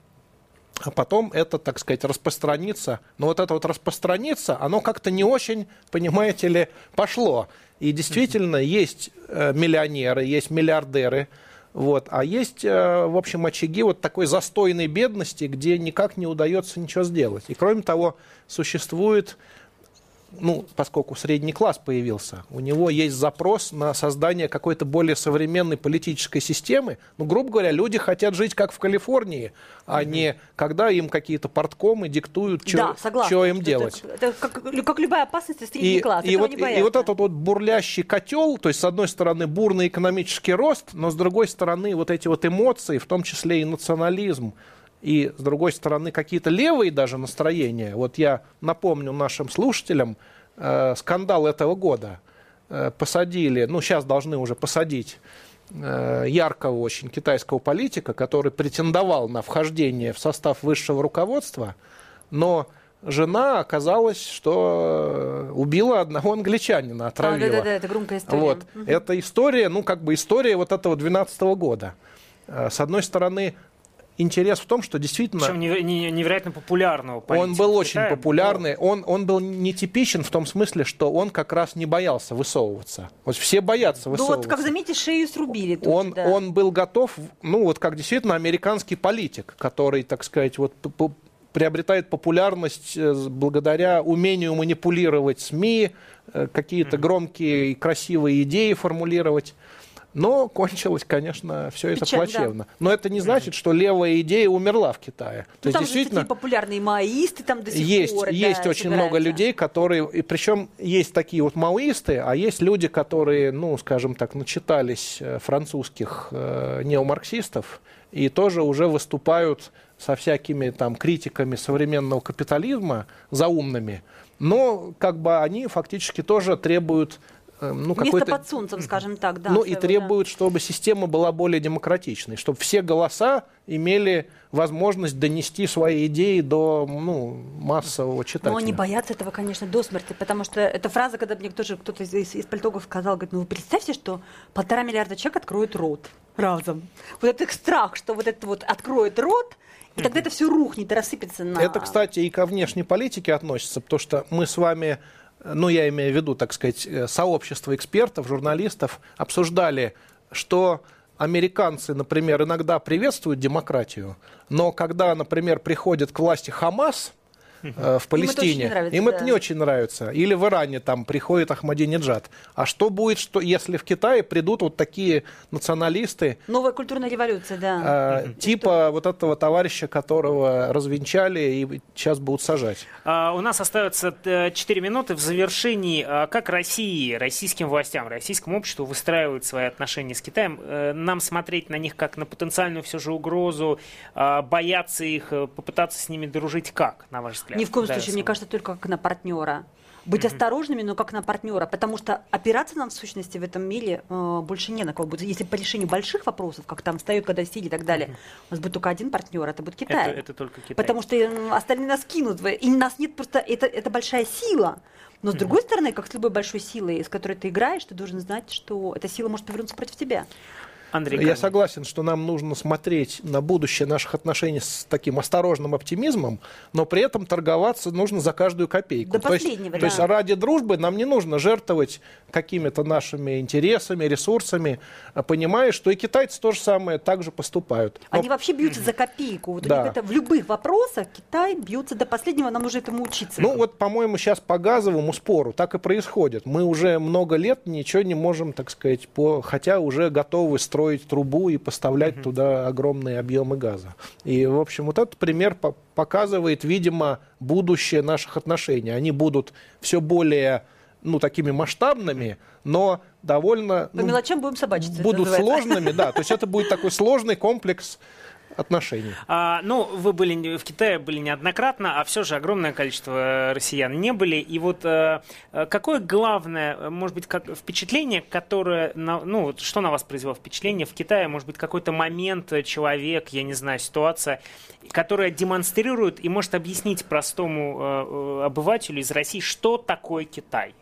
а потом это, так сказать, распространится. Но вот это вот распространится, оно как-то не очень, понимаете ли, пошло. И действительно есть э, миллионеры, есть миллиардеры, вот, а есть, э, в общем, очаги вот такой застойной бедности, где никак не удается ничего сделать. И кроме того, существует ну, поскольку средний класс появился, у него есть запрос на создание какой-то более современной политической системы. Ну, грубо говоря, люди хотят жить как в Калифорнии, а mm-hmm. не когда им какие-то порткомы диктуют, что да, им делать. Это, это как, как любая опасность средний и, класс. И вот, и вот этот вот бурлящий котел, то есть, с одной стороны, бурный экономический рост, но с другой стороны, вот эти вот эмоции, в том числе и национализм, и, с другой стороны, какие-то левые даже настроения. Вот я напомню нашим слушателям э, скандал этого года. э, посадили, ну сейчас должны уже посадить э, яркого очень китайского политика, который претендовал на вхождение в состав высшего руководства, но жена оказалась, что э, убила одного англичанина, отравила. А, да-да-да, это громкая история. Вот. Угу. Это история, ну, как бы история вот этого 12 года. Э, с одной стороны, интерес в том, что действительно... Причем невероятно популярного политика. Он был очень популярный. Он, он был нетипичен в том смысле, что он как раз не боялся высовываться. Вот все боятся высовываться. Ну вот, как заметите, шею срубили. Тут, он, да. он был готов, ну вот как действительно американский политик, который, так сказать, вот приобретает популярность э, благодаря умению манипулировать СМИ, э, какие-то громкие и красивые идеи формулировать. Но кончилось, конечно, все это Печаль, плачевно. Да. Но это не значит, что левая идея умерла в Китае. Ну, То там есть, действительно, популярные маоисты там до сих есть, пор. Есть да, очень много людей, которые... И причем есть такие вот маоисты, а есть люди, которые, ну, скажем так, начитались э, французских э, неомарксистов и тоже уже выступают со всякими там критиками современного капитализма заумными, но как бы они фактически тоже требуют ну, Место под солнцем, скажем так, да. Ну, и требуют, да. чтобы система была более демократичной, чтобы все голоса имели возможность донести свои идеи до ну, массового читателя. Но они боятся этого, конечно, до смерти, потому что эта фраза, когда мне тоже кто-то из, из, из политологов сказал, говорит, ну вы представьте, что полтора миллиарда человек откроют рот разом. Вот этот их страх, что вот это вот откроет рот, и тогда это все рухнет и рассыпется на... Это, кстати, и ко внешней политике относится, потому что мы с вами, ну, я имею в виду, так сказать, э, сообщество экспертов, журналистов, обсуждали, что американцы, например, иногда приветствуют демократию, но когда, например, приходит к власти Хамас – э, в Палестине. Им, это, нравится, Им да. это не очень нравится. Или в Иране там приходит Ахмадинеджад. А что будет, что, если в Китае придут вот такие националисты? Новая культурная революция, да. Э, типа вот этого товарища, которого развенчали и сейчас будут сажать. А, у нас остается 4 э, минуты в завершении. А как России, российским властям, российскому обществу выстраивают свои отношения с Китаем? Э, нам смотреть на них как на потенциальную все же угрозу, а, бояться их, попытаться с ними дружить как, на ваш взгляд? Взгляд. Ни в коем да, случае, мне кажется, только как на партнера. Быть mm-hmm. осторожными, но как на партнера, потому что опираться нам в сущности в этом мире э, больше не на кого будет. Если по решению больших вопросов, как там встают, когда сидят и так далее, mm-hmm. у нас будет только один партнер, это будет Китай. Это, это только Китай. Потому что остальные нас кинут, и нас нет просто, это, это большая сила. Но с другой mm-hmm. стороны, как с любой большой силой, с которой ты играешь, ты должен знать, что эта сила может повернуться против тебя. Андрей Я согласен, что нам нужно смотреть на будущее наших отношений с таким осторожным оптимизмом, но при этом торговаться нужно за каждую копейку. До то последнего, есть, да. То есть ради дружбы нам не нужно жертвовать какими-то нашими интересами, ресурсами, а понимая, что и китайцы то же самое так же поступают. Но... Они вообще бьются за копейку. Вот да. это в любых вопросах Китай бьется до последнего, нам нужно этому учиться. Ну вот, по-моему, сейчас по газовому спору так и происходит. Мы уже много лет ничего не можем, так сказать, по... хотя уже готовы строить строить трубу и поставлять mm-hmm. туда огромные объемы газа. И, в общем, вот этот пример по- показывает, видимо, будущее наших отношений. Они будут все более ну, такими масштабными, но довольно... По ну, мелочам будем собачиться. Будут сложными, да. То есть это будет такой сложный комплекс отношений? А, ну, вы были в Китае были неоднократно, а все же огромное количество россиян не были. И вот а, какое главное, может быть, как впечатление, которое, на, ну, что на вас произвело впечатление в Китае, может быть, какой-то момент, человек, я не знаю, ситуация, которая демонстрирует и может объяснить простому э, обывателю из России, что такое Китай?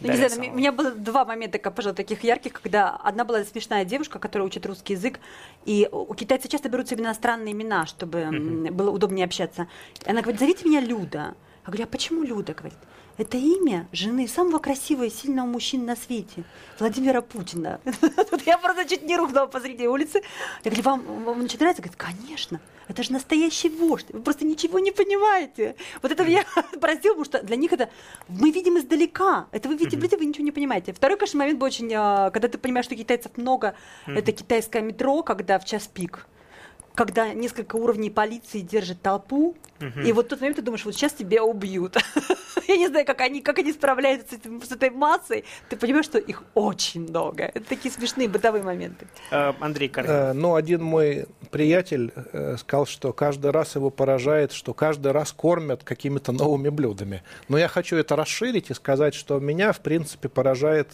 Ну, не знаю, у меня было два момента, пожалуй, таких ярких, когда одна была смешная девушка, которая учит русский язык, и у китайцев часто берутся именно иностранные имена, чтобы mm-hmm. было удобнее общаться. И она говорит, зовите меня Люда. Я говорю, а почему Люда? Говорит, это имя жены самого красивого и сильного мужчины на свете, Владимира Путина. Я просто чуть не рухнула посреди улицы. Я говорю, вам, вам очень нравится? Говорит, конечно. Это же настоящий вождь. Вы просто ничего не понимаете. Вот это меня поразило, потому что для них это мы видим издалека. Это вы видите, mm-hmm. вы ничего не понимаете. Второй, конечно, момент был очень, а, когда ты понимаешь, что китайцев много, это китайское метро, когда в час пик когда несколько уровней полиции держат толпу, угу. и вот в тот момент ты думаешь, вот сейчас тебя убьют. Я не знаю, как они, как они справляются с, этим, с этой массой. Ты понимаешь, что их очень много. Это такие смешные бытовые моменты. Э, Андрей Корнилов. Э, ну, один мой приятель э, сказал, что каждый раз его поражает, что каждый раз кормят какими-то новыми блюдами. Но я хочу это расширить и сказать, что меня, в принципе, поражает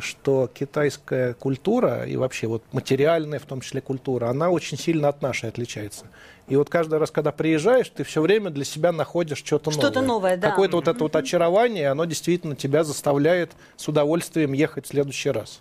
что китайская культура и вообще вот материальная, в том числе культура, она очень сильно от нашей отличается. И вот каждый раз, когда приезжаешь, ты все время для себя находишь что-то новое. Что-то новое, да. Какое-то вот это вот очарование, оно действительно тебя заставляет с удовольствием ехать в следующий раз.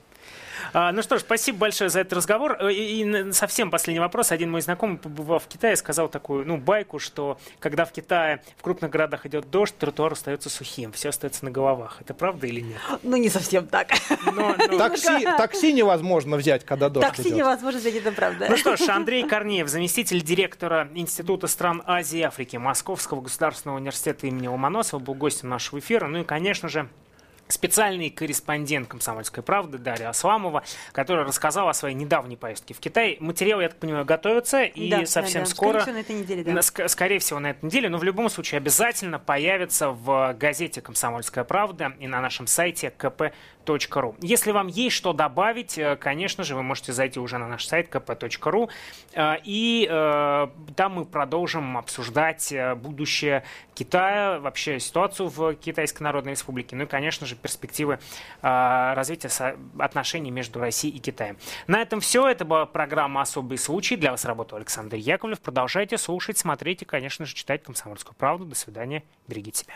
А, ну что ж, спасибо большое за этот разговор. Э, и, и совсем последний вопрос. Один мой знакомый, побывав в Китае, сказал такую ну, байку, что когда в Китае в крупных городах идет дождь, тротуар остается сухим, все остается на головах. Это правда или нет? Ну, не совсем так. Но, но... Такси, такси невозможно взять, когда дождь Такси идет. невозможно взять, это правда. Ну что ж, Андрей Корнеев, заместитель директора Института стран Азии и Африки Московского государственного университета имени Ломоносова, был гостем нашего эфира. Ну и, конечно же, специальный корреспондент «Комсомольской правды» Дарья Асламова, которая рассказала о своей недавней поездке в Китай. Материал, я так понимаю, готовится, и да, совсем да, да. скоро... Скорее всего, на этой неделе, да. Ск- скорее всего, на этой неделе, но в любом случае обязательно появится в газете «Комсомольская правда» и на нашем сайте КП kp.ru. Если вам есть что добавить, э, конечно же, вы можете зайти уже на наш сайт kp.ru, э, и э, там мы продолжим обсуждать будущее Китая, вообще ситуацию в Китайской Народной Республике, ну и, конечно же, перспективы развития отношений между Россией и Китаем. На этом все. Это была программа «Особый случай». Для вас работал Александр Яковлев. Продолжайте слушать, смотреть и, конечно же, читать «Комсомольскую правду». До свидания. Берегите себя.